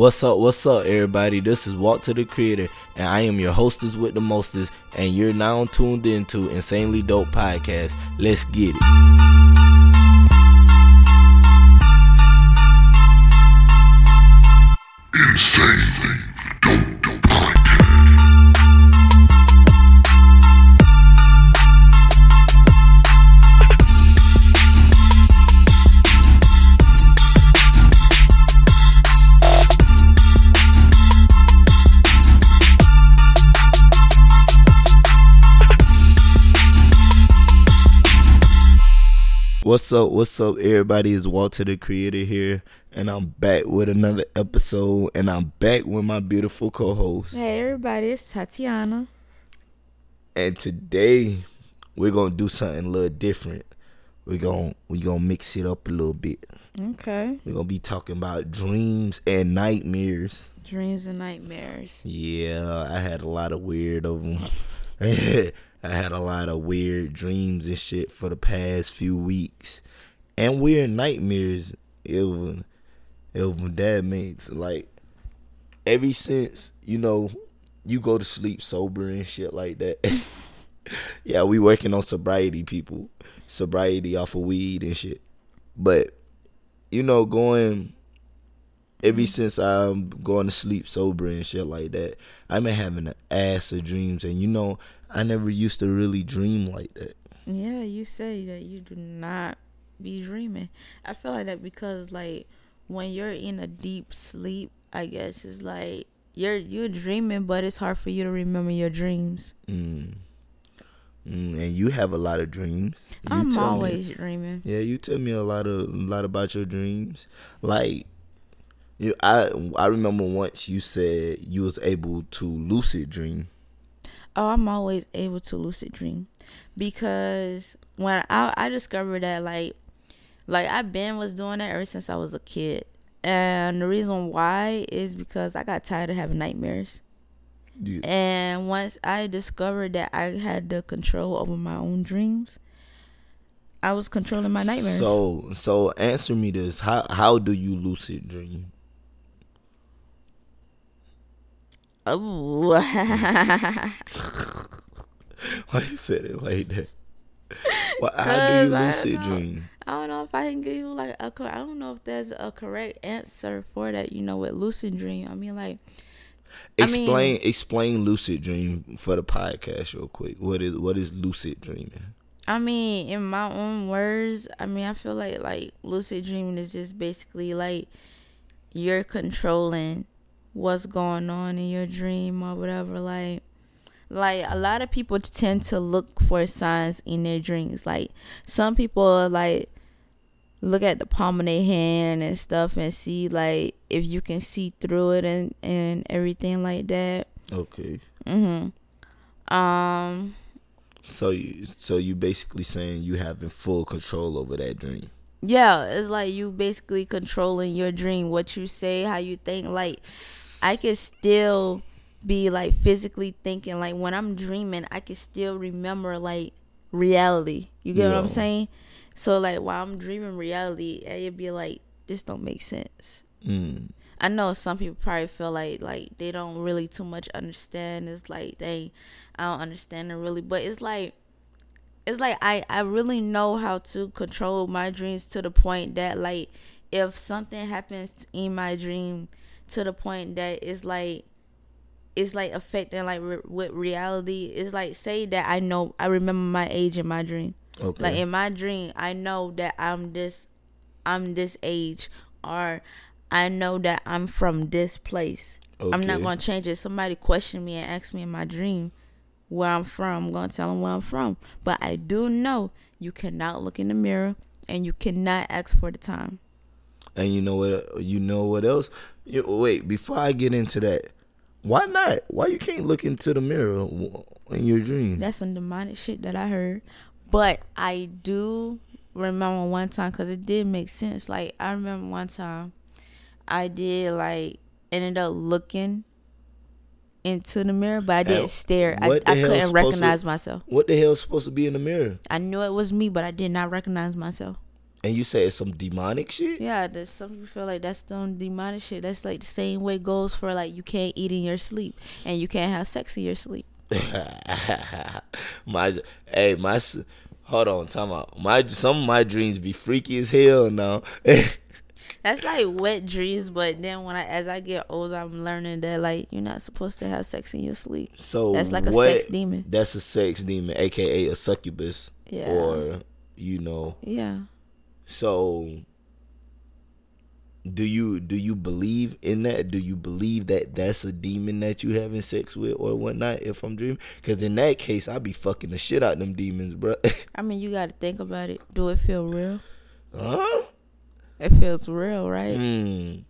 What's up, what's up, everybody? This is Walter the Creator, and I am your hostess with the mostest, and you're now tuned into Insanely Dope Podcast. Let's get it. Insanely What's up, what's up, everybody? It's Walter the Creator here, and I'm back with another episode, and I'm back with my beautiful co host. Hey everybody, it's Tatiyana. And today, we're gonna do something a little different. We're gonna we gonna mix it up a little bit. Okay. We're gonna be talking about dreams and nightmares. Dreams and nightmares. Yeah, I had a lot of weird of them. I had a lot of weird dreams and shit for the past few weeks, and weird nightmares. It was, it was that makes like, ever since you know, you go to sleep sober and shit like that. yeah, we working on sobriety, people. Sobriety off of weed and shit, but you know, going ever since I'm going to sleep sober and shit like that, I've been having an ass of dreams, and you know, I never used to really dream like that. Yeah, you say that you do not be dreaming. I feel like that because like when you're in a deep sleep, I guess it's like you're you're dreaming, but it's hard for you to remember your dreams. Mm. Mm, and you have a lot of dreams. You I'm tell me- always dreaming. yeah, you tell me a lot of a lot about your dreams. Like, you, I I remember once you said you was able to lucid dream. Oh, I'm always able to lucid dream because when I I discovered that like like I've been was doing that ever since I was a kid. And the reason why is because I got tired of having nightmares. You- And once I discovered that I had the control over my own dreams, I was controlling my nightmares. So so answer me this: How how do you lucid dream? Oh, Why you said it like that? Well, how do you I lucid don't dream? I don't know if I can give you like a. I don't know if there's a correct answer for that. You know, with lucid dream. I mean, like I mean- Explain explain lucid dream for the podcast real quick. What is what is lucid dreaming? I mean, in my own words, I mean, I feel like like lucid dreaming is just basically like you're controlling what's going on in your dream or whatever. Like, like a lot of people tend to look for signs in their dreams. Like, some people like look at the palm of their hand and stuff and see like if you can see through it and and everything like that. Okay. mm-hmm Um. So you so you basically saying you having full control over that dream. Yeah, it's like you basically controlling your dream, what you say, how you think. Like, I could still be like physically thinking. Like when I'm dreaming, I can still remember like reality. You get what I'm saying? So like while I'm dreaming reality, it'd be like this don't make sense. Mm. I know some people probably feel like like they don't really too much understand. It's like they I don't understand it really, but it's like it's like I I really know how to control my dreams to the point that like if something happens in my dream to the point that it's like it's like affecting like re- with reality it's like say that I know I remember my age in my dream Okay. like in my dream, I know that I'm this, I'm this age, or I know that I'm from this place. I'm not gonna change it. Somebody question me and ask me in my dream where I'm from. I'm gonna tell them where I'm from. But I do know you cannot look in the mirror and you cannot ask for the time. and you know what you know what else? You, wait, before I get into that, why not? Why you can't look into the mirror in your dream? That's some demonic shit that I heard. But I do remember one time because it did make sense. Like I remember one time I did like ended up looking into the mirror, but I didn't And stare. I, I couldn't supposed to- recognize myself. What the hell's supposed to be in the mirror? I knew it was me, but I did not recognize myself. And you say it's some demonic shit? Yeah, there's some people feel like that's some demonic shit. That's like the same way goes for like you can't eat in your sleep and you can't have sex in your sleep. my hey, my hold on, time out. My some of my dreams be freaky as hell now. That's like wet dreams, but then when I as I get older, I'm learning that like you're not supposed to have sex in your sleep. so That's like a what- sex demon. That's a sex demon, aka a succubus, Yeah. or you know. Yeah. So do you do you believe in that? Do you believe that that's a demon that you having sex with or whatnot? If I'm dreaming, because in that case, I'd be fucking the shit out of them demons, bro. I mean, you got to think about it. Do it feel real? huh? It feels real, right? Mm.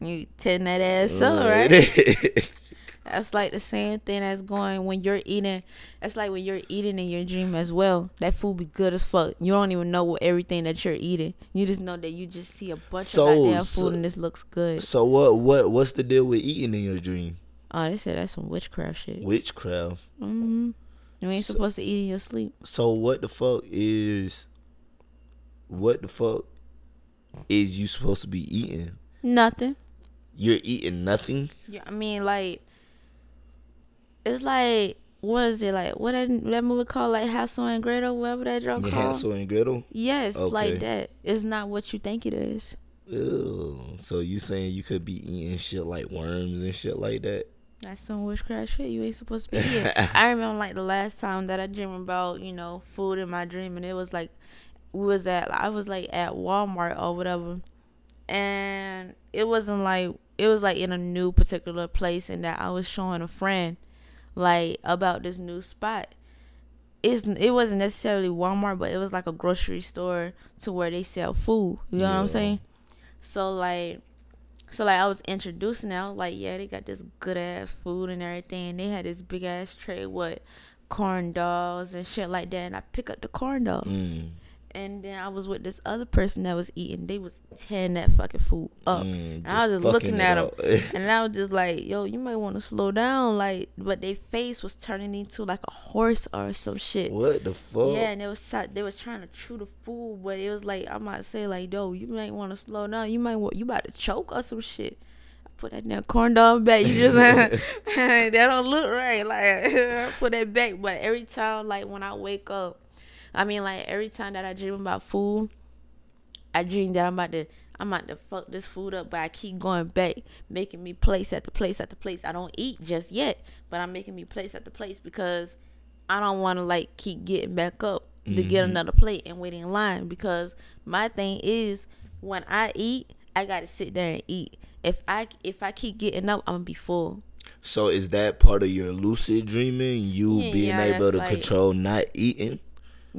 You tend that ass up, right? That's like the same thing that's going when you're eating. That's like when you're eating in your dream as well. That food be good as fuck. You don't even know what everything that you're eating. You just know that you just see a bunch So- of goddamn so- food and this looks good. so what? What? What's the deal with eating in your dream? Oh, they said that's some witchcraft shit. Witchcraft. hmm You ain't So- supposed to eat in your sleep. So what the fuck is? What the fuck is you supposed to be eating? Nothing. You're eating nothing. Yeah, I mean like it's like what is it like? What that that movie called like Hansel and Gretel, whatever that drug Yeah, called? Hansel and Gretel. Yes, Okay. like that. It's not what you think it is. Ew. So you saying you could be eating shit like worms and shit like that? That's some witchcraft shit you ain't supposed to be eating. I remember like the last time that I dreamed about, you know, food in my dream and it was like we was at I was like at Walmart or whatever. And it wasn't like it was like in a new particular place and that I was showing a friend like about this new spot. It's it wasn't necessarily Walmart, but it was like a grocery store to where they sell food. You know what I'm saying? So like so like I was introducing them, like, yeah, they got this good ass food and everything. They had this big ass tray with corn dogs and shit like that. And I pick up the corn dog. Mm. And then I was with this other person that was eating. They was tearing that fucking food up. Mm, and I was just looking at them. and I was just like, yo, you might want to slow down. Like, but their face was turning into like a horse or some shit. what the fuck? Yeah, and they was try- they was trying to chew the food, but it was like I might say like, yo, you might want to slow down. You might want you about to choke or some shit. I put that damn corn dog back. You just that don't look right. Like I put that back, but every time like when I wake up, I mean like every time that I dream about food, I dream that I'm about to. I'm about to fuck this food up, but I keep going back, making me place at the place at the place. I don't eat just yet, but I'm making me place at the place because I don't want to like keep getting back up to get mm-hmm. another plate and waiting in line because my thing is when I eat, I got to sit there and eat. If I if I keep getting up, I'm gonna be full. So is that part of your lucid dreaming? You Yeah, being yeah, able to like- control not eating?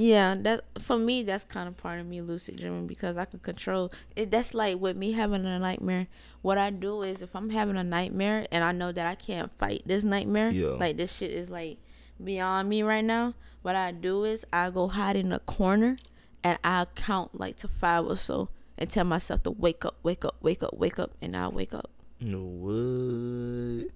Yeah, that for me that's kind of part of me lucid dreaming because I can control it. That's like with me having a nightmare. What I do is if I'm having a nightmare and I know that I can't fight this nightmare, Yeah. like this shit is like beyond me right now. What I do is I go hide in a corner and I count like to five or so and tell myself to wake up, wake up, wake up, wake up, and I wake up. No what?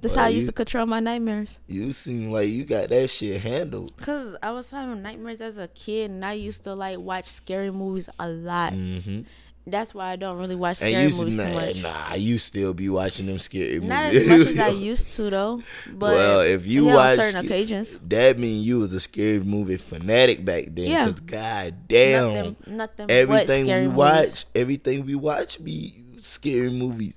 That's Well, how I used you- to control my nightmares. You seem like you got that shit handled. Cause I was having nightmares as a kid, and I used to like watch scary movies a lot. Mm-hmm. That's why I don't really watch scary you s- movies too nah, much. nah, you still be watching them scary Not movies. as much as I used to though. But well, if you yeah, watch on certain occasions, that mean you was a scary movie fanatic back then. Yeah. Cause god damn, nothing, nothing but everything scary we movies. watch, everything we watch be scary movies.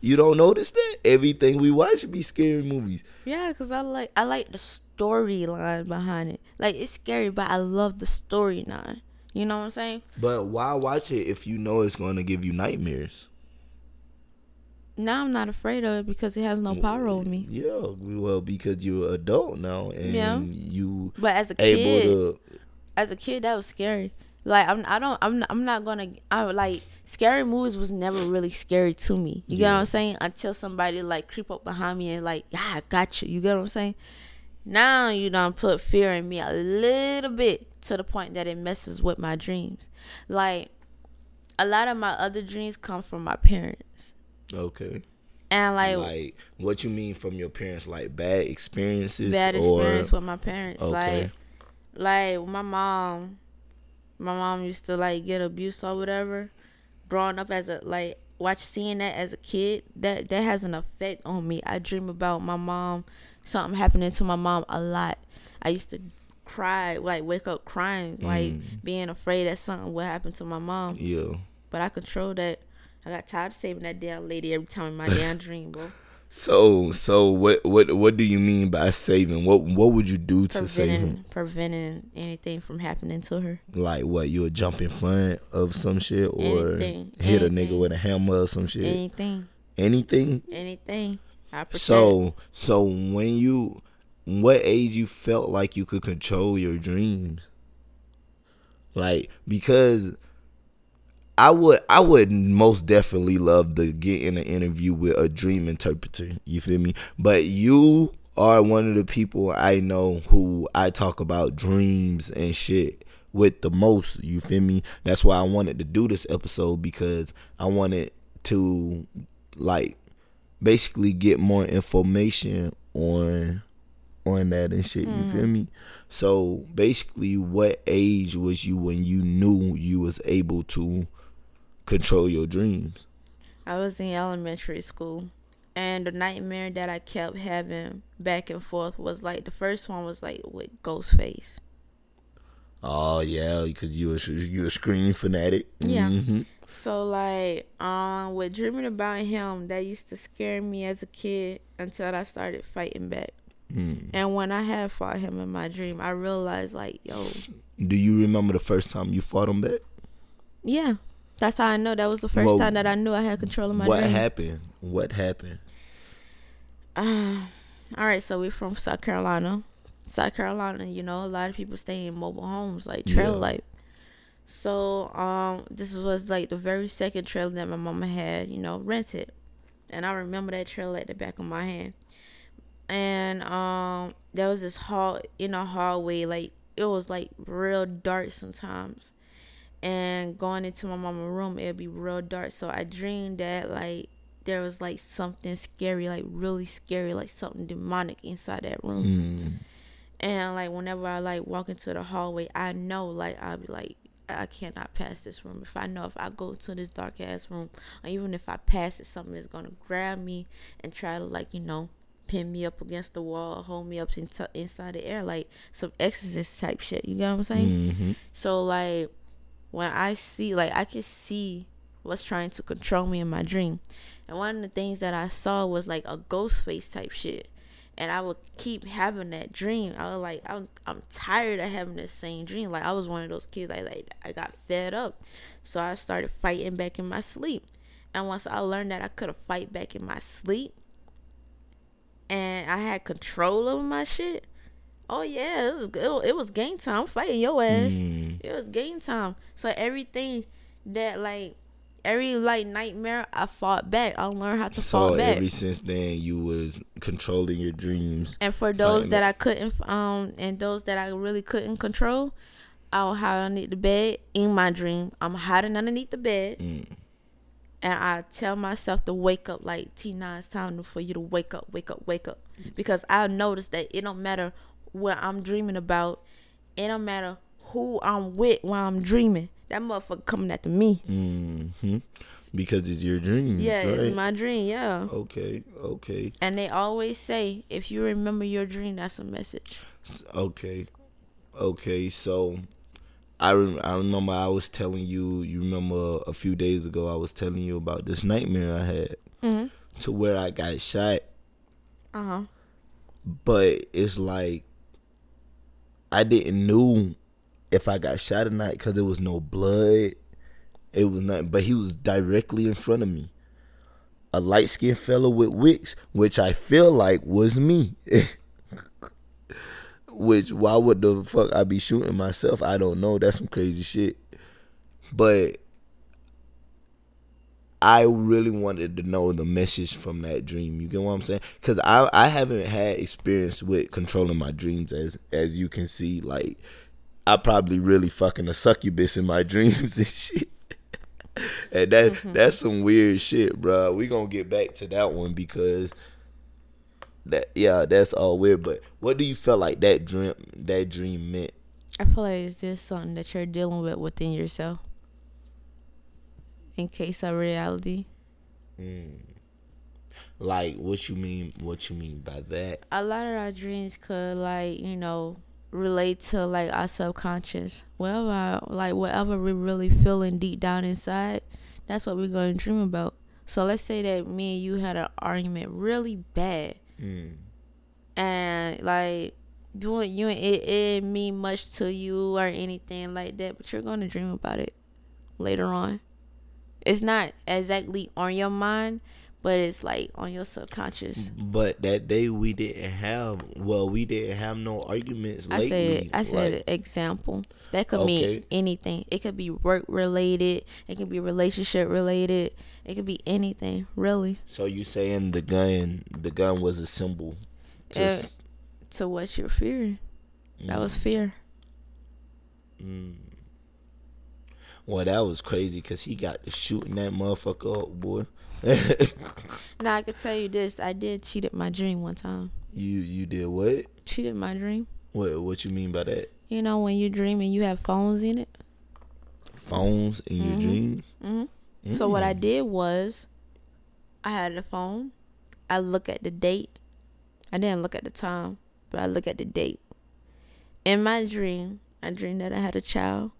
You don't notice that everything we watch be scary movies. Yeah, cause I like I like the storyline behind it. Like it's scary, but I love the storyline. You know what I'm saying? But why watch it if you know it's going to give you nightmares? Now I'm not afraid of it because it has no power over me. Yeah, well, because you're an adult now and Yeah. you But as a kid, to. as a kid that was scary like i'm i don't i'm i'm not gonna i like scary movies was never really scary to me you get what i'm saying until somebody like creep up behind me and like yeah i got you you get what i'm saying now you don't put fear in me a little bit to the point that it messes with my dreams like a lot of my other dreams come from my parents Okay. and like, Like, what you mean from your parents? Like bad experiences? bad or- experience with my parents Okay. like like my mom my mom used to like get abuse or whatever. Growing up as a like watch seeing that as a kid, that that has an effect on me. I dream about my mom, something happening to my mom a lot. I used to cry, like wake up crying, like mm. being afraid that something would happen to my mom. Yeah. But I control that. I got tired of saving that damn lady every time in my damn dream, bro. So so what what what do you mean by saving? What what would you do to save him? Preventing, preventing anything from happening to her. Like what? You would jump in front of some shit or Anything, hit a nigga with a hammer or some shit? Anything, Anything? anything. I protect. So so when you what age you felt like you could control your dreams? Like because I would I would most definitely love to get in an interview with a dream interpreter. You feel me? But you are one of the people I know who I talk about dreams and shit with the most. You feel me? That's why I wanted to do this episode because I wanted to like basically get more information on on that and shit. You feel mm. me? So basically, what age was you when you knew you was able to control your dreams? I was in elementary school, and the nightmare that I kept having back and forth was like the first one was like with Ghostface. Oh yeah, because you a you a Scream fanatic. Yeah. Mm-hmm. So like um with dreaming about him, that used to scare me as a kid until I started fighting back. Mm. And when I had fought him in my dream, I realized like, yo, Do you remember the first time you fought him back? yeah. That's how I know that was the first Well, time that I knew I had control of my what dream. happened? What happened? Uh, all right, so we're from South Carolina. South Carolina, you know, a lot of people stay in mobile homes, like trailer Yeah. life. So, um, this was like the very second trailer that my mama had, you know, rented, and I remember that trailer at the back of my hand. And um, there was this hall in a hallway, like it was like real dark sometimes. And going into my mama room, it'd be real dark. So I dreamed that like there was like something scary, like really scary, like something demonic inside that room. Mm. And like whenever I like walk into the hallway, I know like I'll be like I cannot pass this room. If I know if I go to this dark ass room, or even if I pass it, something is gonna grab me and try to like you know pin me up against the wall, hold me up inside the air, like some exorcist type shit. You get what I'm saying? Mhm. So like when I see like I can see what's trying to control me in my dream. And one of the things that I saw was like a ghost face type shit. And I would keep having that dream. I was like, I'm, I'm tired of having the same dream. Like I was one of those kids. I like I got fed up, so I started fighting back in my sleep. And once I learned that I could have fight back in my sleep, and I had control over my shit. Oh yeah, it was it, it was game time. I'm fighting your ass. Mm. It was game time. So everything that like every like nightmare I fought back. I learned how to So fight back. ever since then, you was controlling your dreams. and for those that I couldn't um and those that I really couldn't control, I would hide underneath the bed in my dream. I'm hiding underneath the bed. Mm. And I tell myself to wake up like T9 it's time for you to wake up, wake up, wake up. Because I noticed that it don't matter what I'm dreaming about. It don't matter who I'm with while I'm dreaming. That motherfucker coming after me. hmm Because it's your dream. Yeah, right? it's my dream. Yeah. Okay, okay, And they always say, if you remember your dream, that's a message. okay, okay. So, I rem- I remember I was telling you. You remember a few days ago I was telling you about this nightmare I had Mm-hmm. to where I got shot, Uh huh. but it's like I didn't know if I got shot or not because there was no blood. It was nothing, but he was directly in front of me. A light skinned fellow with wicks, which I feel like was me. which why would the fuck I be shooting myself? I don't know. That's some crazy shit. But I really wanted to know the message from that dream. You get what I'm saying? Because I I haven't had experience with controlling my dreams as as you can see. Like I probably really fucking a succubus in my dreams and shit. and that mm-hmm. that's some weird shit, bro. We gonna get back to that one because that yeah, that's all weird. But what do you feel like that dream that dream meant? I feel like it's just something that you're dealing with within yourself. In case of reality. Like what you mean? What you mean by that? a lot of our dreams could like you know relate to like our subconscious whatever like whatever we're really feeling deep down inside that's what we're going to dream about so let's say that me and you had an argument really bad Mm. and like doing you it, it didn't mean much to you or anything like that but you're going to dream about it later on it's not exactly on your mind but it's like on your subconscious But that day we didn't have. Well, we didn't have no arguments I lately. said I said like- example. That could mean anything. It could be work related. It could be relationship related. It could be anything, really. So you saying the gun? The gun was a symbol. To To what you're fearing. That was fear. Mm. Well, that was crazy because he got to shooting that motherfucker up, boy. Now I could tell you this. I did cheat at my dream one time. you you did what? Cheated my dream. What what you mean by that? You know when you dream and you have phones in it. Phones in your Mhm. dreams? hmm So what I Mm. did was, I had the phone. I look at the date. I didn't look at the time, but I look at the date. In my dream, I dreamed that I had a child,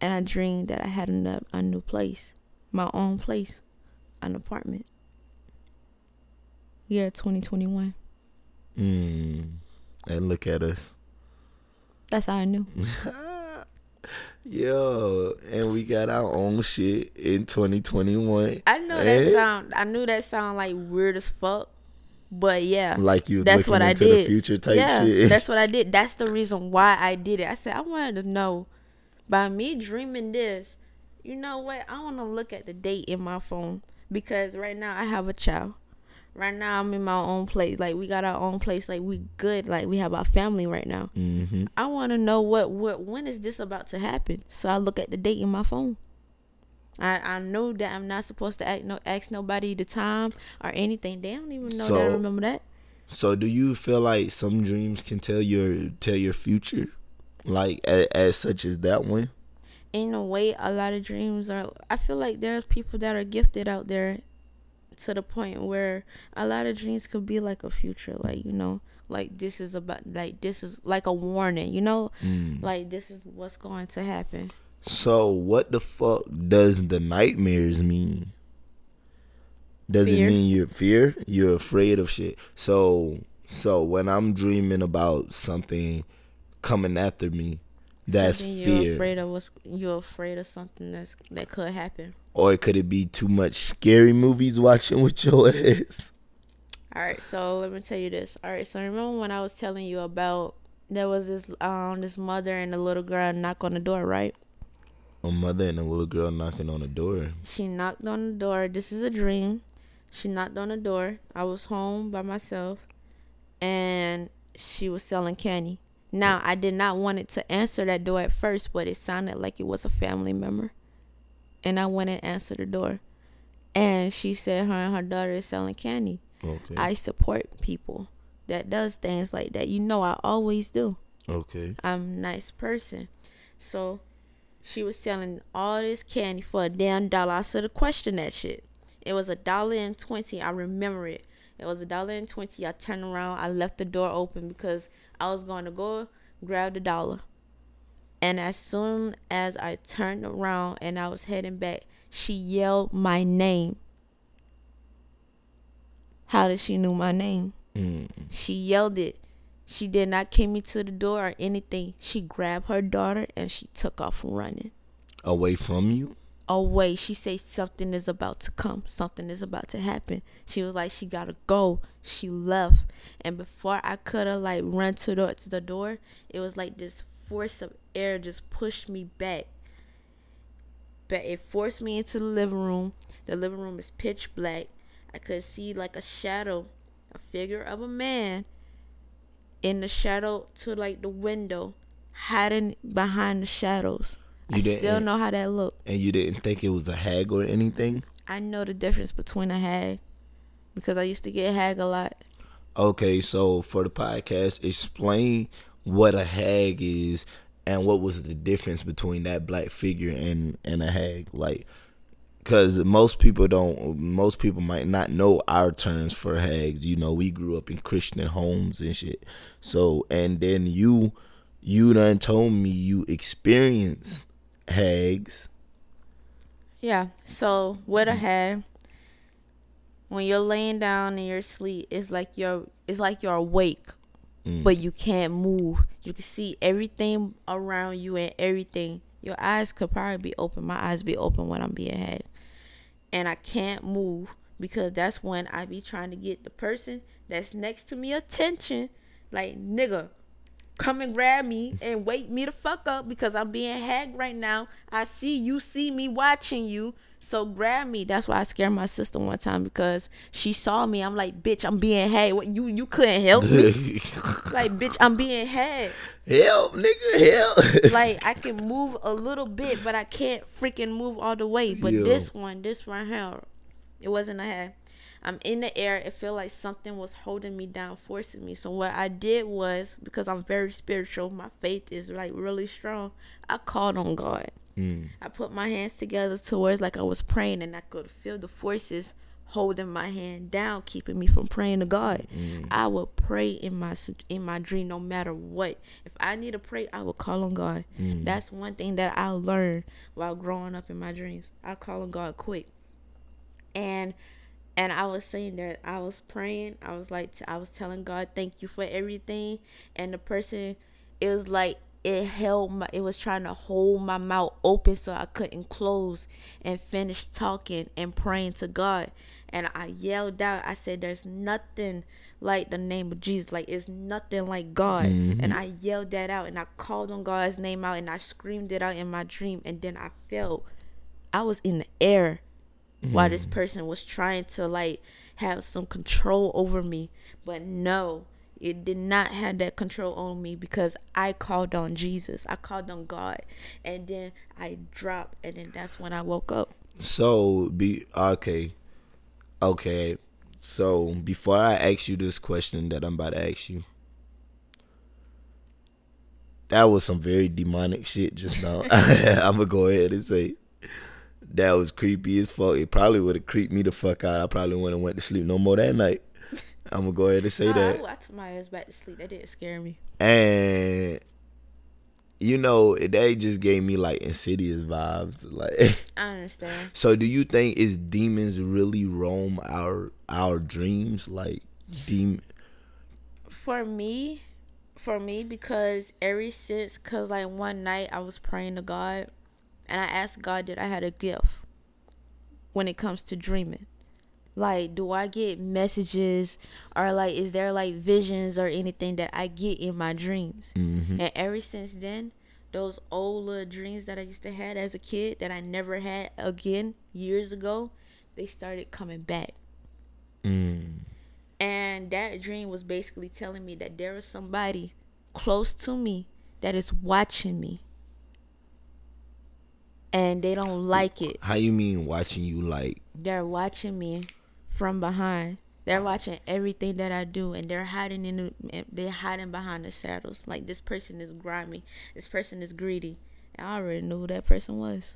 and I dreamed that I had a, a new place, my own place, an apartment. Year 2021. Mm. And look at us. That's how I knew. Yo, and we got our own shit in 2021. I know that Eh? sound. I knew that sound like weird as fuck, but yeah. Like you that's looking what I into did. the future type yeah, shit. that's what I did. That's the reason why I did it. I said I wanted to know by me dreaming this. You know what? I want to look at the date in my phone because right now I have a child. Right now I'm in my own place. Like we got our own place. Like we good. Like we have our family right now. hmm I want to know what what when is this about to happen? So I look at the date in my phone. I I know that I'm not supposed to act no ask nobody the time or anything. They don't even know that I So- remember that. So, do you feel like some dreams can tell your tell your future, like as, as such as that one? in a way a lot of dreams are i feel like there's people that are gifted out there to the point where a lot of dreams could be like a future like you know like this is about like this is like a warning you know Mm. like this is what's going to happen So, what the fuck does the nightmares mean? Does Fear. it mean you're fear? You're afraid of shit. So, so when I'm dreaming about something coming after me, that's fear. you're afraid of what's you're afraid of something that's that could happen Or could it be too much scary movies watching with your ass? all right so let me tell you this all right so remember when i was telling you about there was this um this mother and a little girl knock on the door right A mother and a little girl knocking on the door. She knocked on the door. This is a dream. She knocked on the door. I was home by myself and she was selling candy. Now, I did not want it to answer that door at first, but it sounded like it was a family member. And I went and answered the door. And she said her and her daughter is selling candy. Okay. I support people that does things like that. You know I always do. okay. I'm a nice person. So she was selling all this candy for a damn dollar. I should have questioned that shit. It was a dollar and twenty. I remember it. It was a dollar and twenty. I turned around. I left the door open because I was going to go grab the dollar. And as soon as I turned around and I was heading back, she yelled my name. How did she know my name? Mm. She yelled it. She did not kick me to the door or anything. She grabbed her daughter and she took off running Away from you? Away. She said something is about to come. Something is about to happen. She was like she gotta go. She left, and before I could have like run to the to the door, it was like this force of air just pushed me back. But it forced me into the living room. The living room is pitch black. I could see like a shadow, a figure of a man in the shadow to like the window, hiding behind the shadows. I You still didn't- know how that looked. And you didn't think it was a hag or anything? I know the difference between a hag because I used to get hag a lot. Okay, so for the podcast, explain what a hag is and what was the difference between that black figure and and a hag like because most people don't most people might not know our terms for hags you know we grew up in christian homes and shit so and then you you done told me you experienced hags Yeah. So with a hag, when you're laying down in your sleep, it's like you're it's like you're awake, mm. but you can't move. You can see everything around you and everything. Your eyes could probably be open. My eyes be open when I'm being had, and I can't move because that's when I be trying to get the person that's next to me attention. Like nigga, come and grab me and wake me the fuck up because I'm being hacked right now. I see you see me watching you. So grab me. That's why I scared my sister one time because she saw me. I'm like, bitch, I'm being hacked. What you you couldn't help me? like, bitch, I'm being hacked. help nigga help Like I can move a little bit, but I can't freaking move all the way. But Yo. this one, this one here, it wasn't a hag. I'm in the air. It felt like something was holding me down, forcing me. So what I did was because I'm very spiritual, my faith is like really strong. I called on God. Mm. I put my hands together towards like I was praying, and I could feel the forces holding my hand down, keeping me from praying to God. Mm. I will pray in my in my dream, no matter what. If I need to pray, I will call on God. Mm. That's one thing that I learned while growing up in my dreams. I call on God quick, and and I was saying that I was praying. I was like, I was telling God, thank you for everything. And the person, it was like it held my, it was trying to hold my mouth open so I couldn't close and finish talking and praying to God. And I yelled out, I said, there's nothing like the name of Jesus. Like it's nothing like God. Mm-hmm. And I yelled that out and I called on God's name out and I screamed it out in my dream. And then I felt I was in the air while this mm. person was trying to like have some control over me. But no, it did not have that control on me because I called on Jesus. I called on God. And then I dropped and then that's when I woke up. So be okay, okay. So before I ask you this question that I'm about to ask you, that was some very demonic shit just now. I'm gonna go ahead and say that was creepy as fuck. It probably would have creeped me the fuck out. I probably wouldn't have went to sleep no more that night. I'm gonna go ahead and say Nah, that. I, I took my ass back to sleep. That didn't scare me. And you know, they just gave me like insidious vibes. Like I understand. So do you think is demons really roam our our dreams like demon For me, for me, because ever since, cause like one night I was praying to God, and I asked God that I had a gift when it comes to dreaming. Like, do I get messages or like, is there like visions or anything that I get in my dreams? Mm-hmm. And ever since then, those old little dreams that I used to had as a kid that I never had again years ago, they started coming back. Mm. And that dream was basically telling me that there is somebody close to me that is watching me. And they don't like it. How you mean watching you like They're watching me from behind. They're watching everything that I do and they're hiding in the, they're hiding behind the saddles. Like this person is grimy. This person is greedy. And I already knew who that person was.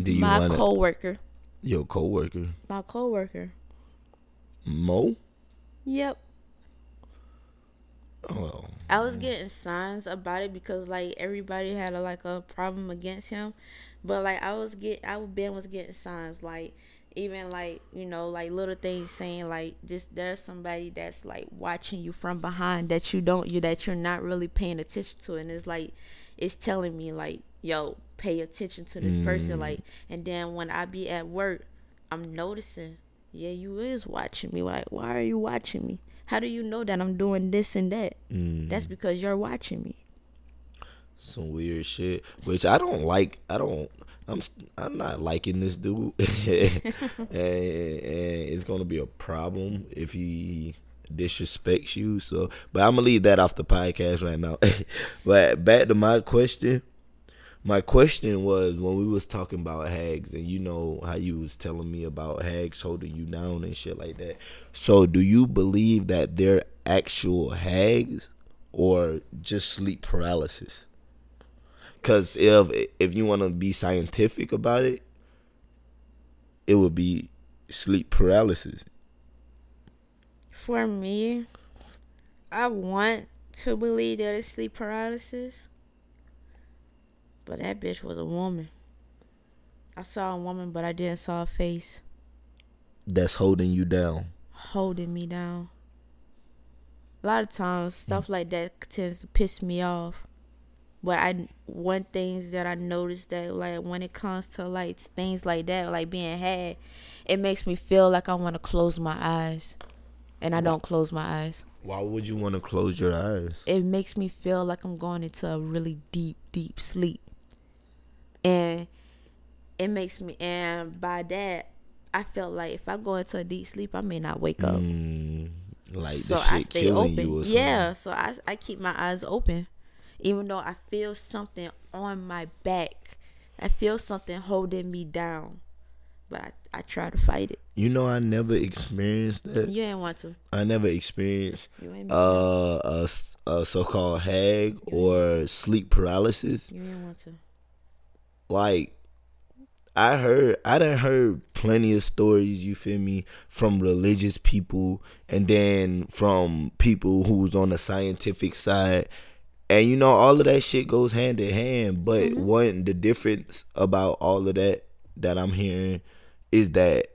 do you my want coworker. your coworker My coworker. Mo? Yep. Oh, I was getting signs about it because like everybody had a, like a problem against him, but like I was get I Ben was getting signs like even like you know like little things saying like this there's somebody that's like watching you from behind that you don't you that you're not really paying attention to. And it's like it's telling me like yo pay attention to this person mm. like and then when I be at work I'm noticing yeah you is watching me. Like why are you watching me how do you know that I'm doing this and that mm. that's because you're watching me some weird shit. Which I don't like. I don't. I'm. I'm not liking this dude, and, and it's gonna be a problem if he disrespects you. So, but I'm gonna leave that off the podcast right now. but back to my question. My question was when we was talking about hags, and you know how you was telling me about hags holding you down and shit like that. So, do you believe that they're actual hags or just sleep paralysis? Cause if if you want to be scientific about it, it would be sleep paralysis. For me, I want to believe that it's sleep paralysis. But that bitch was a woman. I saw a woman, but I didn't saw a face That's holding you down. holding me down. A lot of times, hmm. stuff like that tends to piss me off. But I one things that I noticed that like when it comes to like things like that, like being had, it makes me feel like I want to close my eyes, and I don't close my eyes. Why would you want to close your eyes? it makes me feel like I'm going into a really deep, deep sleep. And it makes me, and by that, I felt like if I go into a deep sleep, I may not wake up. Mm, like so the shit I stay killing open. yeah, so I, I keep my eyes open. Even though I feel something on my back, I feel something holding me down. But I, I try to fight it. You know, I never experienced that. You ain't want to. I never experienced You ain't, uh, a, a so-called hag or sleep paralysis. you ain't want to. Like, I heard, I done heard plenty of stories. You feel me from religious people, and then from people who's on the scientific side. And you know, all of that shit goes hand in hand. But mm-hmm. one, the difference about all of that that I'm hearing is that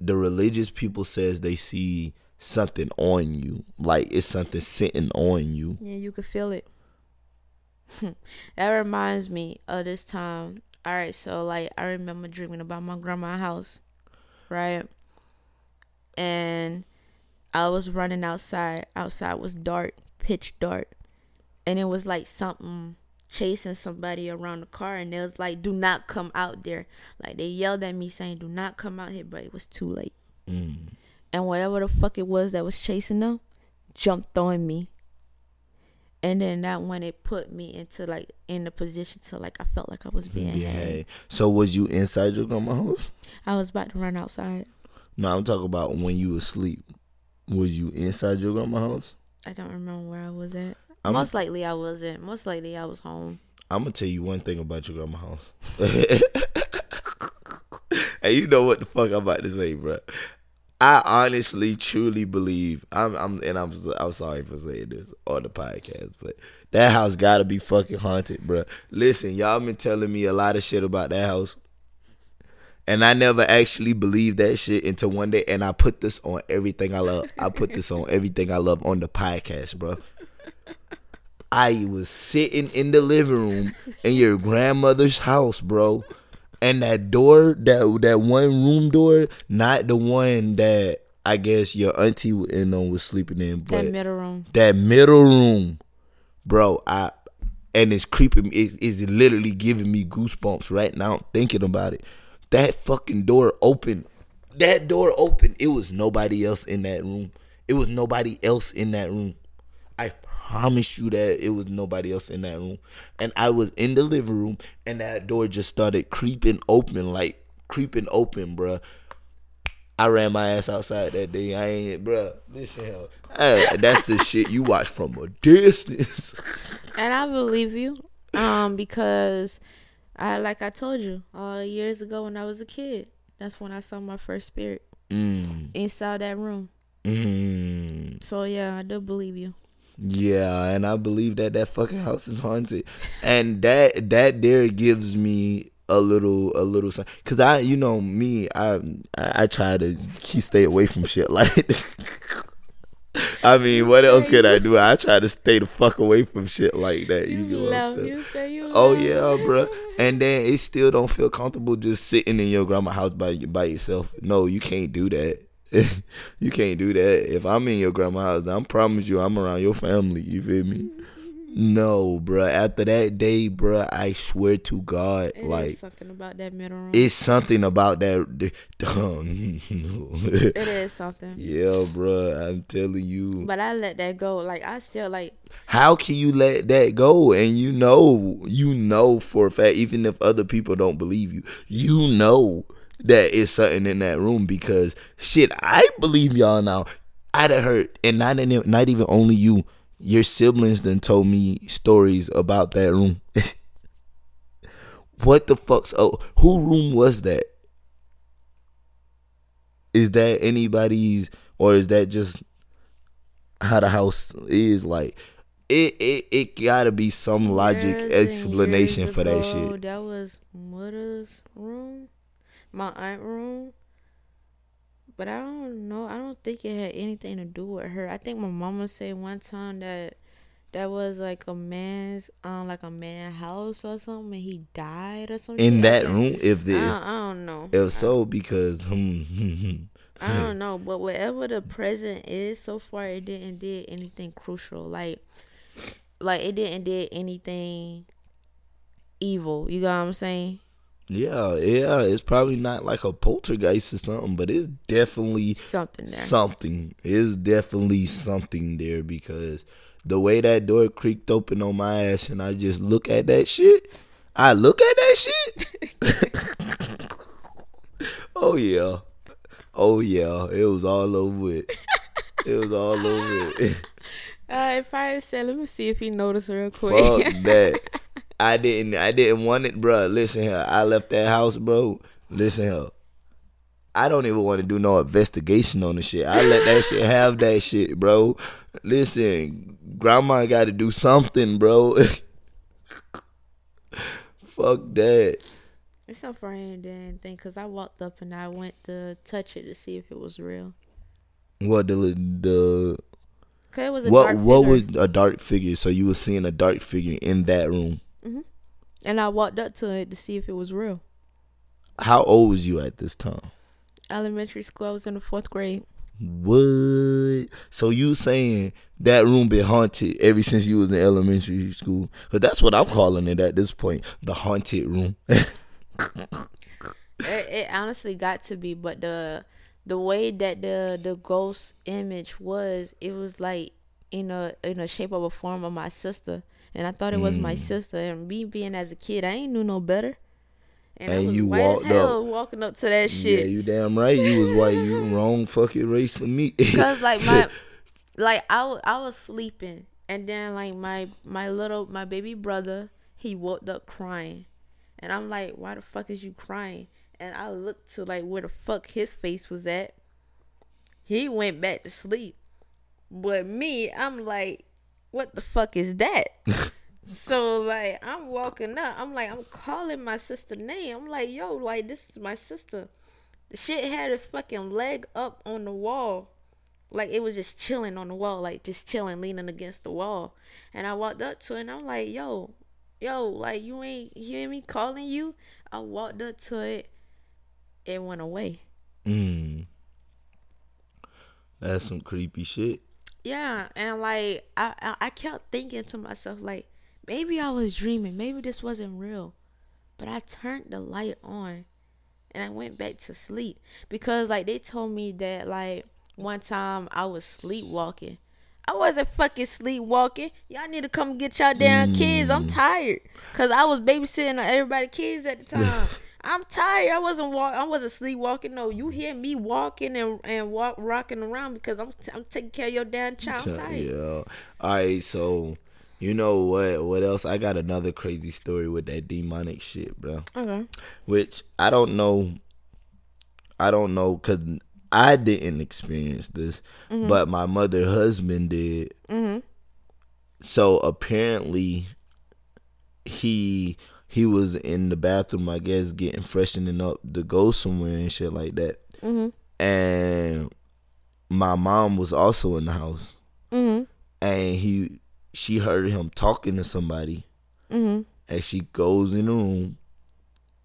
the religious people says they see something on you, like it's something sitting on you. Yeah, you could feel it. that reminds me of this time. All right, so like I remember dreaming about my grandma's house, right? And I was running outside. Outside was dark, pitch dark, and it was like something chasing somebody around the car, and it was like, "Do not come out there!" Like they yelled at me saying, "Do not come out here," but it was too late. Mm. And whatever the fuck it was that was chasing them, jumped on me. And then that when it put me into like in the position to like I felt like I was being Yeah. So was you inside your grandma's house? I was about to run outside. No, I'm talking about when you was asleep. Was you inside your grandma's house? I don't remember where I was at. I'm- Most likely I wasn't. Most likely I was home. I'm gonna tell you one thing about your grandma's house. and you know what the fuck I'm about to say, bro. I honestly, truly believe I'm, I'm, and I'm, I'm sorry for saying this on the podcast, but that house gotta be fucking haunted, bro. Listen, y'all been telling me a lot of shit about that house, and I never actually believed that shit until one day, and I put this on everything I love. I put this on everything I love on the podcast, bro. I was sitting in the living room in your grandmother's house, bro. And that door, that that one room door, not the one that I guess your auntie and them was sleeping in, but that middle room. that middle room, bro. I and it's creeping. It's literally giving me goosebumps right now thinking about it. That fucking door opened. That door opened. It was nobody else in that room. It was nobody else in that room. Promise you that it was nobody else in that room. And I was in the living room, and that door just started creeping open, like creeping open, bruh. I ran my ass outside that day. I ain't, bruh. Listen, hell, I- that's the shit you watch from a distance. And I believe you. Um, because I like I told you, uh years ago when I was a kid, that's when I saw my first spirit Mm, inside that room. mm, So yeah, I do believe you. Yeah, and I believe that that fucking house is haunted, and that that there gives me a little a little because I you know me I I, I try to keep stay away from shit like. I mean, what else could I do? I try to stay the fuck away from shit like that. You, know what I'm saying? you say you Oh yeah, bro. And then it still don't feel comfortable just sitting in your grandma's house by by yourself. No, you can't do that. you can't do that. If I'm in your grandma's house, I promise you, I'm around your family. You feel me? No, bro. After that day, bro, I swear to God, like, It like something about that middle room. it's something about that. Um, it is something. yeah, bro. I'm telling you. But I let that go. Like I still like How can you let that go? And you know, you know for a fact, even if other people don't believe you, you know that it's something in that room because shit, I believe y'all now. I'd have heard, and not in, not even only you, your siblings then told me stories about that room. What the fuck's oh who room was that? Is that anybody's or is that just how the house is like? It it it gotta be some logic Years explanation for that ago, shit. That was mother's room, my aunt room. But I don't know. I don't think it had anything to do with her. I think my mama said one time that that was like a man's um like a man house or something, and he died or something. In that room, if the don't- I don't know. if so, because hmm, I don't know, but whatever the present is so far, it didn't did anything crucial. Like, like it didn't did anything evil. You got what I'm saying? Yeah, yeah, it's probably not like a poltergeist or something, but it's definitely Something there. something. It's definitely something there because the way that door creaked open on my ass and I just look at that shit. I look at that shit. oh yeah. Oh yeah. It was all over it. It was all over it. Uh, if I said, let me see if he noticed real quick. Fuck that. I didn't I didn't want it, bro. Listen here. I left that house, bro. Listen here. I don't even want to do no investigation on the shit. I let that shit have that shit, bro. Listen, grandma got to do something, bro. Fuck that. it's so I ain't did because I walked up and I went to touch it to see if it was real. What the the Cause it was a what what figure. was a dark figure? So you were seeing a dark figure in that room. Mm-hmm. and I walked up to it to see if it was real. How old was you at this time? Elementary school. I was in the fourth grade. What? So you saying that room been haunted ever since you was in elementary school? Cause that's what I'm calling it at this point, the haunted room. it, it honestly got to be but the the way that the the ghost image was it was like in a in a shape of a form of my sister and i thought it was Mm. my sister and me being as a kid i ain't knew no better and, I And was you walked hell up. walking up to that shit. yeah, you damn right. You was white. You wrong fucking race for me. Cause like my, like I, I was sleeping, and then like my my little my baby brother, he woke up crying, and I'm like, why the fuck is you crying? And I looked to like where the fuck his face was at. He went back to sleep, but me, I'm like, what the fuck is that? so like I'm walking up, I'm like I'm calling my sister name. I'm like, yo, like this is my sister. The shit had his fucking leg up on the wall. Like it was just chilling on the wall, like just chilling, leaning against the wall. And I walked up to it and I'm like, yo, yo, like you ain't hearing me calling you? I walked up to it, it went away. mm. That's some creepy shit. Yeah, and like I, I I kept thinking to myself like maybe I was dreaming, maybe this wasn't real. But I turned the light on and I went back to sleep because like they told me that like one time I was sleepwalking. I wasn't fucking sleepwalking. Y'all need to come get y'all damn kids. I'm mm. tired cuz I was babysitting on everybody kids at the time. I'm tired. I wasn't walk. I wasn't sleepwalking. No, you hear me walking and and walk rocking around because I'm I'm taking care of your damn child. I'm tired. yeah. All right. So you know what? What else? I got another crazy story with that demonic shit, bro. Okay. which I don't know. I don't know because I didn't experience this, but my mother husband did. Mhm. So apparently, he he was in the bathroom, I guess, getting freshening up to go somewhere and shit like that. Mhm. And my mom was also in the house, Mhm. and he she heard him talking to somebody Mhm. and she goes in the room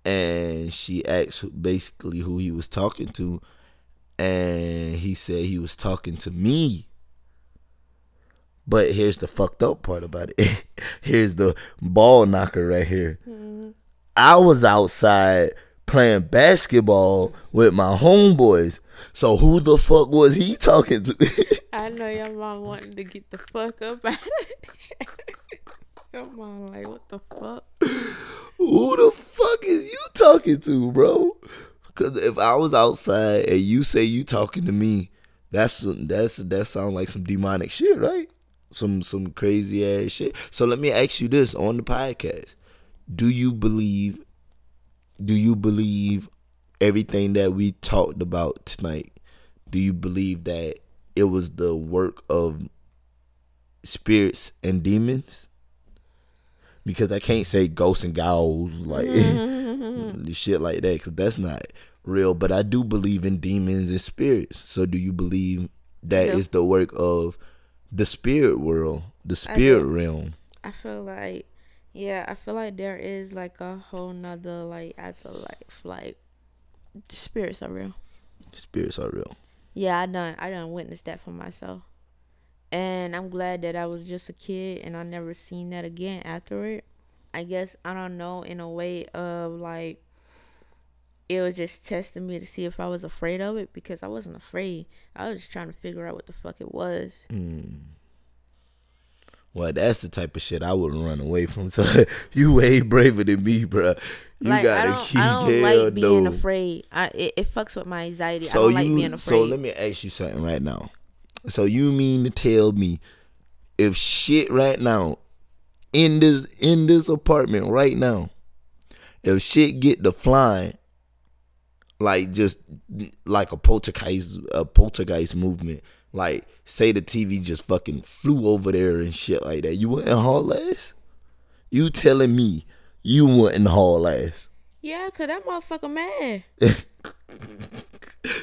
and she asks basically who he was talking to and he said he was talking to me but here's the fucked up part about it here's the ball knocker right here mm-hmm. i was outside playing basketball with my homeboys so who the fuck was he talking to I know your mom wanted to get the fuck up out of. Your mom like, what the fuck? Who the fuck is you talking to, bro? Because if I was outside and you say you talking to me, that's that's that sound like some demonic shit, right? Some some crazy ass shit. So let me ask you this on the podcast: Do you believe do you believe everything that we talked about tonight? Do you believe that it was the work of spirits and demons? Because I can't say ghosts and ghouls like mm-hmm. shit like that because that's not real. But I do believe in demons and spirits. So do you believe that Yeah. is the work of the spirit world, the spirit do. realm? I feel like, yeah, I feel like there is like a whole nother like afterlife. Like spirits are real. Spirits are real. Yeah, I done I done witnessed that for myself. And I'm glad that I was just a kid and I never seen that again after it. I guess I don't know in a way of like it was just testing me to see if I was afraid of it because I wasn't afraid. I was just trying to figure out what the fuck it was. Mm. Well, that's the type of shit I would run away from. So you way braver than me, bro. You like gotta I don't, keep I don't like being no. afraid. I it, it fucks with my anxiety. I don't like being afraid. so let me ask you something right now. So you mean to tell me if shit right now in this in this apartment right now, if shit get to flying, like just like a poltergeist a poltergeist movement, like say the TV just fucking flew over there and shit like that, you wouldn't haul ass? You telling me you wouldn't haul ass? yeah, cause that motherfucker mad.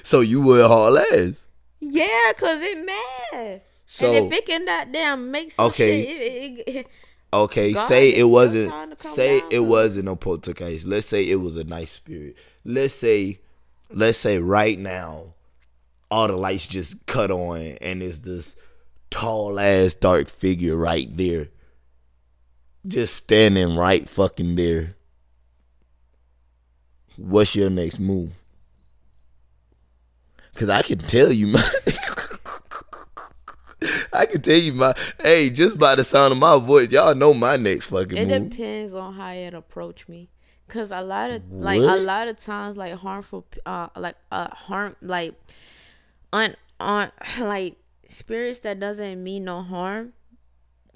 So you would haul ass? Yeah, cause it mad. So and if it can goddamn make some Okay. shit, it, it, it, Okay, God, say it wasn't. time to come Say it wasn't a poltergeist. Let's say it was a nice spirit. Let's say, let's say right now, all the lights just cut on, and it's this tall ass dark figure right there, just standing right fucking there. What's your next move? Cause I can tell you my. I can tell you my hey, just by the sound of my voice, y'all know my next fucking it move. depends on how it approach me. Cause a lot of like a lot of times like harmful uh like uh harm like on on like spirits that doesn't mean no harm.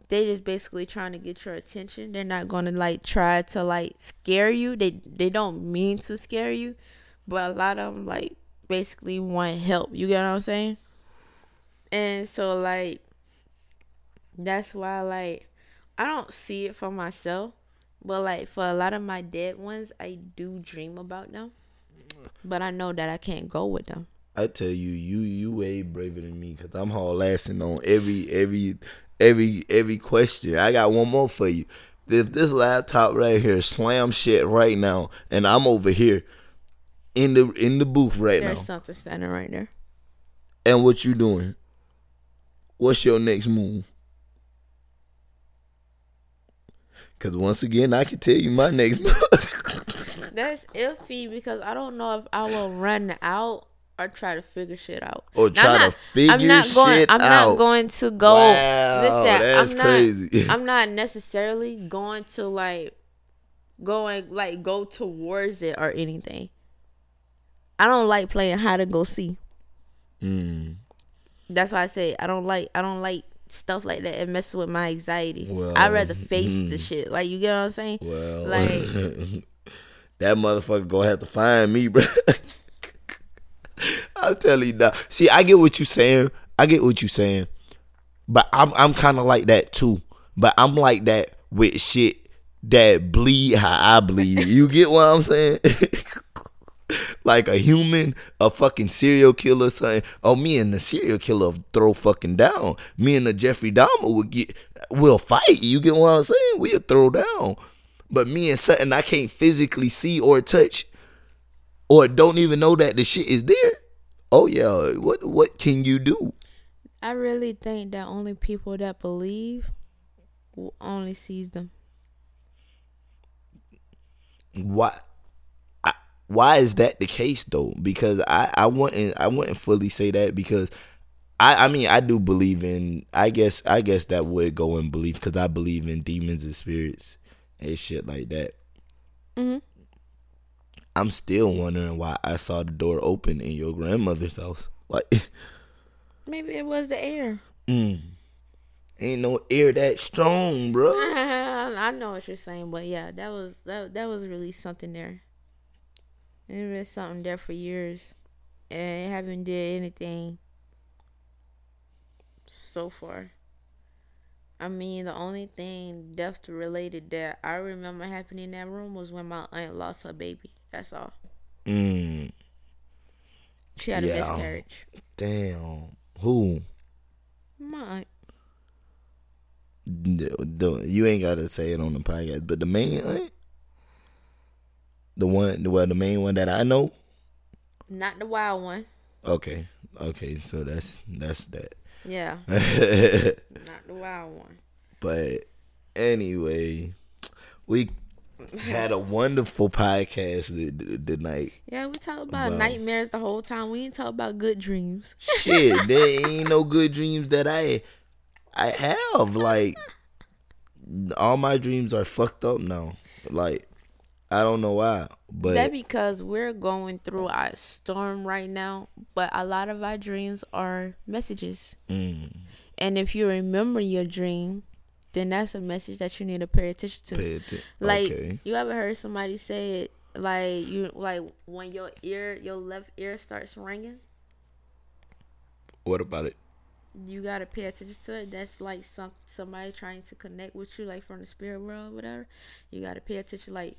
They just basically trying to get your attention. They're not gonna like try to like scare you. They they don't mean to scare you, but a lot of them like basically want help. You get what I'm saying? And so like that's why like I don't see it for myself, but like for a lot of my dead ones, I do dream about them. But I know that I can't go with them. I tell you, you you way braver than me because I'm all assing on every every every every question. I got one more for you. If this laptop right here slam shit right now, and I'm over here in the in the booth right now, There's now, something standing right there. and what you doing? What's your next move? Cause once again, I can tell you my next move. That's iffy because I don't know if I will run out or try to figure shit out. Or Now, try I'm to not- figure I'm not going, shit I'm out. not going to go. Wow, listen, that's I'm not, crazy. I'm not necessarily going to like going like go towards it or anything. I don't like playing hide and go see. Mm, That's why I say I don't like I don't like stuff like that. It messes with my anxiety. Well, I'd rather face the mm. shit. Like you get what I'm saying? well, Like that motherfucker gonna have to find me, bro. I'm telling you now. See, I get what you saying. I get what you saying, but I'm I'm kind of like that too. But I'm like that with shit that bleed how I bleed. You get what I'm saying? like a human, a fucking serial killer, something. "Oh, me and the serial killer throw fucking down. Me and the Jeffrey Dahmer would get, we'll fight. You get what I'm saying? We'll throw down. But me and something I can't physically see or touch, or don't even know that the shit is there. Oh yeah, what what can you do? I really think that only people that believe will only sees them. Why? Why is that the case though? Because I I wouldn't I wouldn't fully say that because I I mean I do believe in I guess I guess that would go in belief because I believe in demons and spirits and shit like that. Mm-hmm. I'm still wondering why I saw the door open in your grandmother's house. Like, Maybe it was the air. mm, ain't no air that strong, bro. I know what you're saying, but yeah, that was that that was really something there. It's been something there for years, and it haven't did anything so far. I mean, the only thing death related that I remember happening in that room was when my aunt lost her baby. That's all. Mm, She had Yeah. a miscarriage. damn. Who? My aunt. The, the- you ain't gotta say it on the podcast, but the main aunt, the one, well, the main one that I know. Not the wild one. Okay, okay, so that's that's that. Yeah, not the wild one. but anyway, we had a wonderful podcast tonight. Yeah, we talk about Wow. nightmares the whole time. We ain't talk about good dreams. Shit, there ain't no good dreams that I I have. Like all my dreams are fucked up now. Like I don't know why, but that because we're going through our storm right now, but a lot of our dreams are messages. mm, And if you remember your dream, then that's a message that you need to pay attention to. pay atten- Like okay. you ever heard somebody say it like you like when your ear your left ear starts ringing, What about it? you gotta pay attention to it. That's like some somebody trying to connect with you, like from the spirit world, or whatever. You gotta pay attention. Like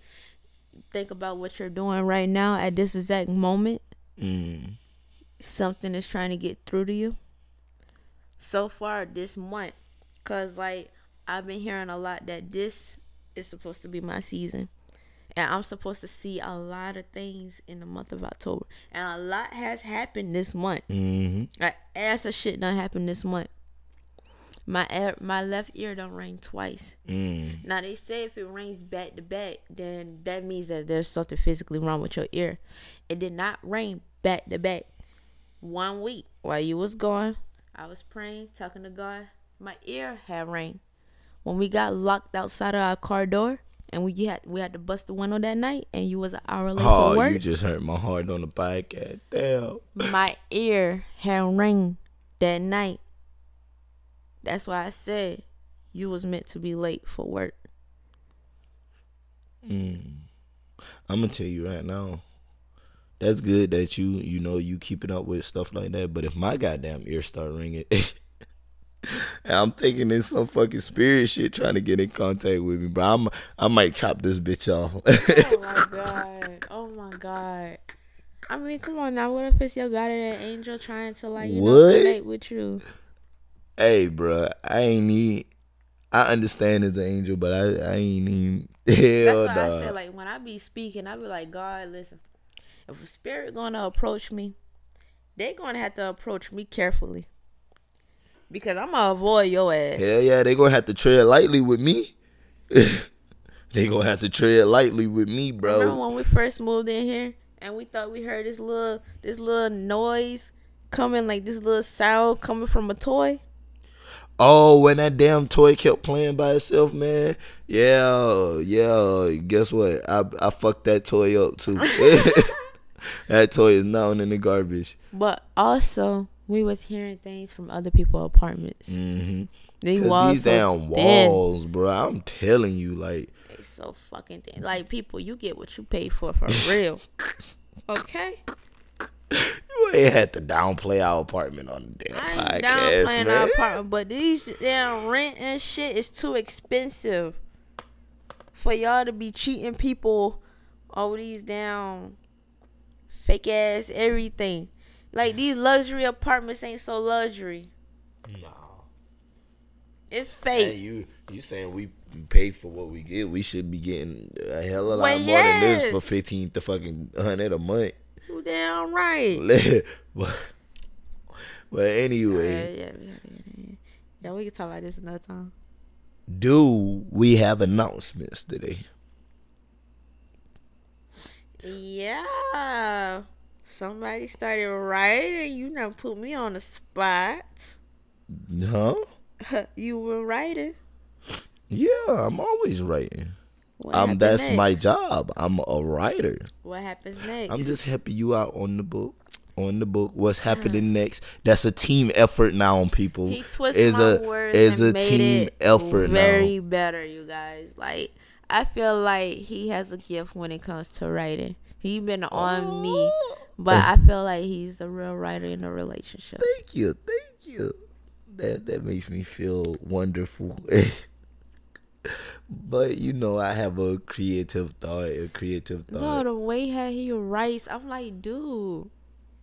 think about what you're doing right now at this exact moment. Mm, Something is trying to get through to you. So far this month, cause like I've been hearing a lot that this is supposed to be my season. And I'm supposed to see a lot of things in the month of October. And a lot has happened this month. hmm Like ass of shit done happened this month. My my left ear don't ring twice. mm, Now they say if it rings back to back, then that means that there's something physically wrong with your ear. It did not ring back to back. One week while you was gone, I was praying, talking to God. My ear had rang. When we got locked outside of our car door, and we had we had to bust the window that night, and you was an hour late for Oh, work. you just hurt my heart on the podcast. Damn. my ear had rang that night. That's why I said you was meant to be late for work. Mm. I'm gonna tell you right now. That's good that you you know you keeping up with stuff like that. But if my goddamn ear start ringing, and I'm thinking it's some fucking spirit shit trying to get in contact with me, bro. I'm I might chop this bitch off. Oh my god! Oh my god! I mean, come on now. What if it's your guardian angel trying to like you know What? connect with you? Hey, bro, I ain't need. I understand it's an angel, but I I ain't even hell That's why I said like when I be speaking, I be like, God, listen. If a spirit gonna approach me, they gonna have to approach me carefully because I'm gonna avoid your ass. Hell yeah, they gonna have to tread lightly with me. they gonna have to tread lightly with me, bro. Remember when we first moved in here and we thought we heard this little this little noise coming, like this little sound coming from a toy? Oh, when that damn toy kept playing by itself, man. Yeah, yeah. Guess what? I I fucked that toy up too. that toy is now in the garbage. But also we was hearing things from other people's apartments. Mm-hmm. These walls these damn thin. walls, bro. I'm telling you, like, They so fucking thin. Like people, you get what you pay for for real. Okay? You ain't had to downplay our apartment on the damn I ain't podcast, downplaying man. our apartment, but these damn rent and shit is too expensive for y'all to be cheating people over these damn fake ass everything. Like these luxury apartments ain't so luxury. Nah. It's Hey, fake. you you saying we pay for what we get? We should be getting a hell of a lot Well, more than this for fifteen to fucking hundred a month. You damn right. but, but anyway, Yeah, yeah, yeah, yeah, we can talk about this another time. do we have announcements today? Yeah. Somebody started writing. You done put me on the spot. Huh? you were writing. Yeah, I'm always writing. What Um, that's my job. I'm a writer. What happens next? I'm just helping you out on the book. On the book, what's happening next? That's a team effort now, on people. he twisted my a words it's and a made team it effort very now. better, you guys. Like I feel like he has a gift when it comes to writing. He been on me, Oh. but I feel like he's the real writer in a relationship. Thank you, thank you. That that makes me feel wonderful. but you know, I have a creative thought, a creative thought. No, the way how he writes, I'm like, dude,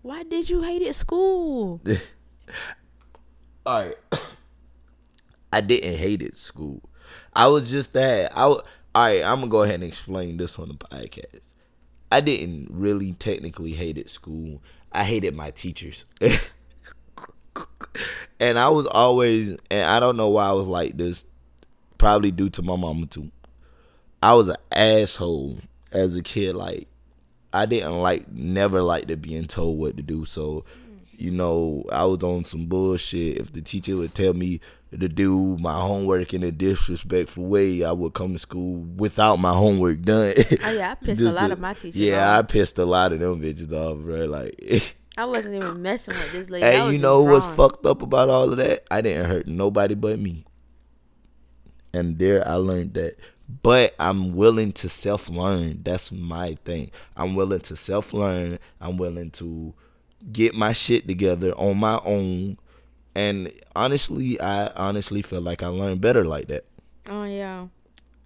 why did you hate at school? All right, I didn't hate it school. I was just that. I all right. I'm gonna go ahead and explain this on the podcast. I didn't really technically hate it school. I hated my teachers. and I was always, and I don't know why I was like this. Probably due to my mama too. I was an asshole as a kid. Like I didn't like, never liked to being told what to do. So, you know, I was on some bullshit. If the teacher would tell me to do my homework in a disrespectful way, I would come to school without my homework done. Oh yeah, I pissed a lot to- of my teachers. Yeah, I pissed a lot of them bitches off, bro. Like, I, wasn't even messing with this lady. And you know what's fucked up about all of that? I didn't hurt nobody but me. And there I learned that. But I'm willing to self learn. That's my thing. I'm willing to self learn. I'm willing to get my shit together on my own. And honestly, I honestly feel like I learned better like that. Oh yeah,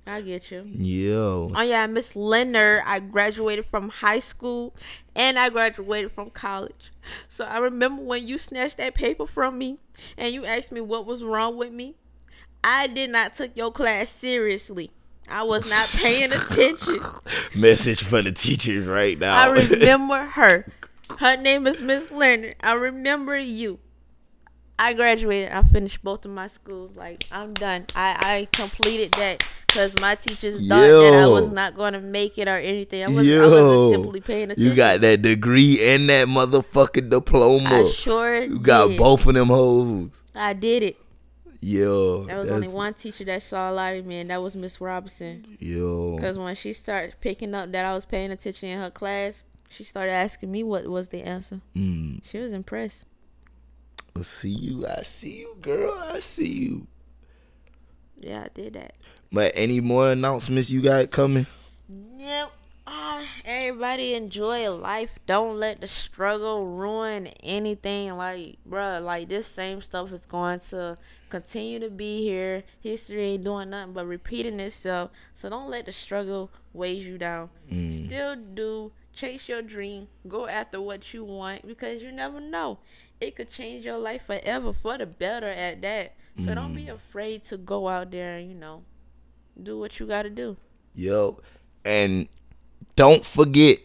I get you. Yo. Oh yeah, Miss Leonard. I graduated from high school and I graduated from college. So I remember when you snatched that paper from me and you asked me what was wrong with me. I did not take your class seriously. I was not paying attention. Message for the teachers right now. I remember her. Her name is Miss Leonard. I remember you. I graduated. I finished both of my schools. Like I'm done. I I completed that because my teachers thought that I was not going to make it or anything. I was I Yo, wasn't simply paying attention. you got that degree and that motherfucking diploma. I sure you got did. both of them hoes. I did it. Yo, There was only one teacher that saw a lot of me, and that was Miss Robinson. Yo, Because when she started picking up that I was paying attention in her class, she started asking me what was the answer. mm, She was impressed. I see you. I see you, girl. I see you. Yeah, I did that. But any more announcements you got coming? Yep. Ah, everybody enjoy life. Don't let the struggle ruin anything. Like, bruh, like this same stuff is going to continue to be here. History ain't doing nothing but repeating itself. So don't let the struggle weigh you down. Mm. Still do chase your dream. Go after what you want because you never know. It could change your life forever for the better at that. So don't be mm. afraid to go out there and, you know, do what you got to do. Yo, and don't forget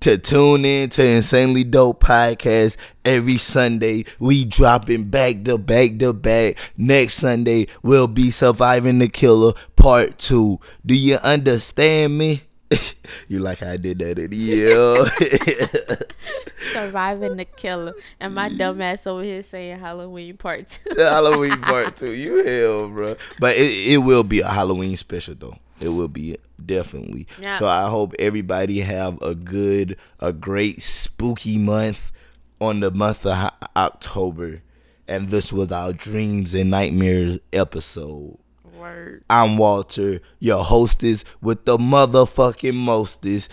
to tune in to Insanely Dope Podcast every Sunday. We dropping back to back to back. Next Sunday will be Surviving the Killer Part 2. Do you understand me? you like how I did that in yeah. surviving the killer, and my dumb ass over here saying Halloween part two. Halloween part two. You hell, bro. But it, it will be a Halloween special though. It will be definitely. Yeah. So I hope everybody have a good, a great spooky month on the month of October. And this was our dreams and nightmares episode. Word. I'm Walter, your hostess with the motherfucking mostest,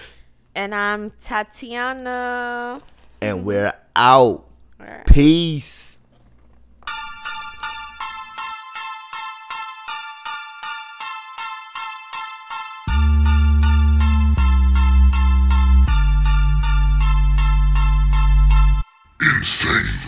And I'm Tatiyana. and we're out. Alright. Peace. insane.